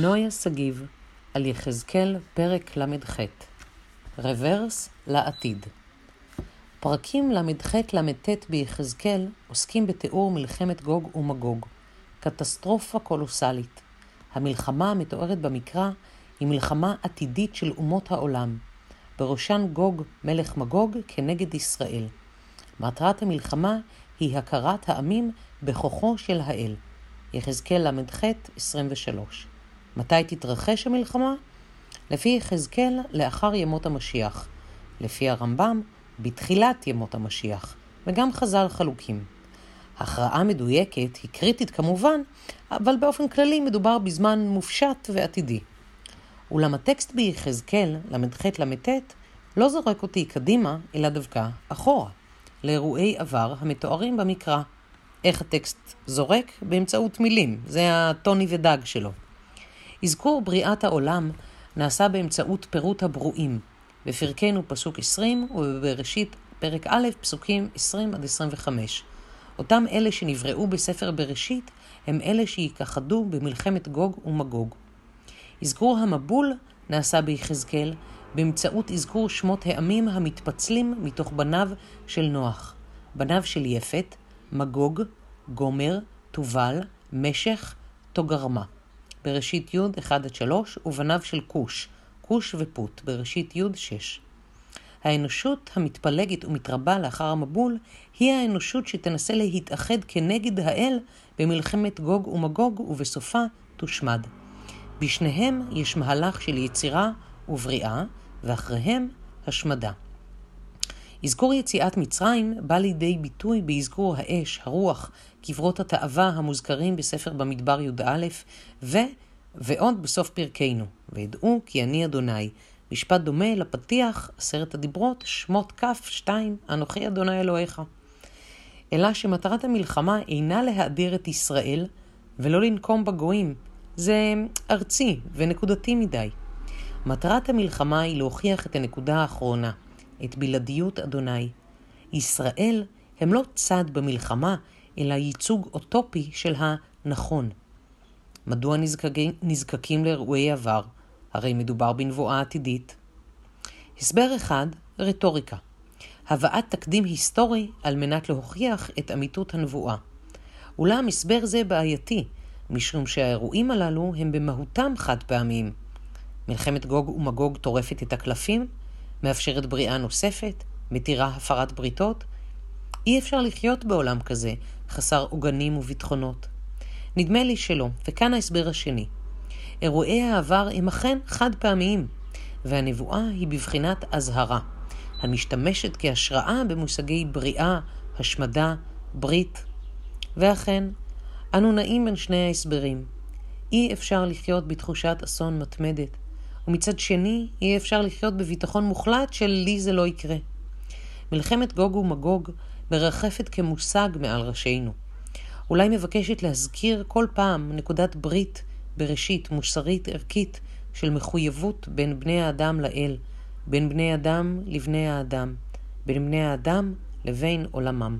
נויה שגיב על יחזקאל, פרק ל"ח רוורס לעתיד פרקים ל"ח-ל"ט ביחזקאל עוסקים בתיאור מלחמת גוג ומגוג, קטסטרופה קולוסלית. המלחמה המתוארת במקרא היא מלחמה עתידית של אומות העולם, בראשן גוג מלך מגוג כנגד ישראל. מטרת המלחמה היא הכרת העמים בכוחו של האל. יחזקאל ל"ח 23 מתי תתרחש המלחמה? לפי יחזקאל, לאחר ימות המשיח. לפי הרמב"ם, בתחילת ימות המשיח, וגם חז"ל חלוקים. הכרעה מדויקת היא קריטית כמובן, אבל באופן כללי מדובר בזמן מופשט ועתידי. אולם הטקסט ביחזקאל, ל"ח-ל"ט, לא זורק אותי קדימה, אלא דווקא אחורה, לאירועי עבר המתוארים במקרא. איך הטקסט זורק? באמצעות מילים, זה הטוני ודג שלו. אזכור בריאת העולם נעשה באמצעות פירוט הברואים, בפרקנו פסוק 20 ובבראשית פרק א' פסוקים 20 עד 25. אותם אלה שנבראו בספר בראשית הם אלה שיכחדו במלחמת גוג ומגוג. אזכור המבול נעשה ביחזקאל באמצעות אזכור שמות העמים המתפצלים מתוך בניו של נוח, בניו של יפת, מגוג, גומר, תובל, משך, תוגרמה. בראשית י' 1-3, ובניו של כוש, כוש ופוט, בראשית י' 6. האנושות המתפלגת ומתרבה לאחר המבול, היא האנושות שתנסה להתאחד כנגד האל במלחמת גוג ומגוג, ובסופה תושמד. בשניהם יש מהלך של יצירה ובריאה, ואחריהם השמדה. אזכור יציאת מצרים בא לידי ביטוי באזכור האש, הרוח, קברות התאווה המוזכרים בספר במדבר י"א, ו... ועוד בסוף פרקנו, וידעו כי אני אדוני. משפט דומה לפתיח עשרת הדיברות, שמות כ' שתיים, אנוכי אדוני אלוהיך. אלא שמטרת המלחמה אינה להאדיר את ישראל ולא לנקום בגויים. זה ארצי ונקודתי מדי. מטרת המלחמה היא להוכיח את הנקודה האחרונה, את בלעדיות אדוני. ישראל הם לא צד במלחמה, אלא ייצוג אוטופי של הנכון. מדוע נזקקים, נזקקים לאירועי עבר? הרי מדובר בנבואה עתידית. הסבר אחד, רטוריקה. הבאת תקדים היסטורי על מנת להוכיח את אמיתות הנבואה. אולם הסבר זה בעייתי, משום שהאירועים הללו הם במהותם חד פעמיים. מלחמת גוג ומגוג טורפת את הקלפים, מאפשרת בריאה נוספת, מתירה הפרת בריתות. אי אפשר לחיות בעולם כזה, חסר עוגנים וביטחונות. נדמה לי שלא, וכאן ההסבר השני. אירועי העבר הם אכן חד פעמיים, והנבואה היא בבחינת אזהרה, המשתמשת כהשראה במושגי בריאה, השמדה, ברית. ואכן, אנו נעים בין שני ההסברים. אי אפשר לחיות בתחושת אסון מתמדת, ומצד שני, אי אפשר לחיות בביטחון מוחלט של לי זה לא יקרה. מלחמת גוג ומגוג מרחפת כמושג מעל ראשינו. אולי מבקשת להזכיר כל פעם נקודת ברית בראשית, מוסרית, ערכית, של מחויבות בין בני האדם לאל, בין בני אדם לבני האדם, בין בני האדם לבין עולמם.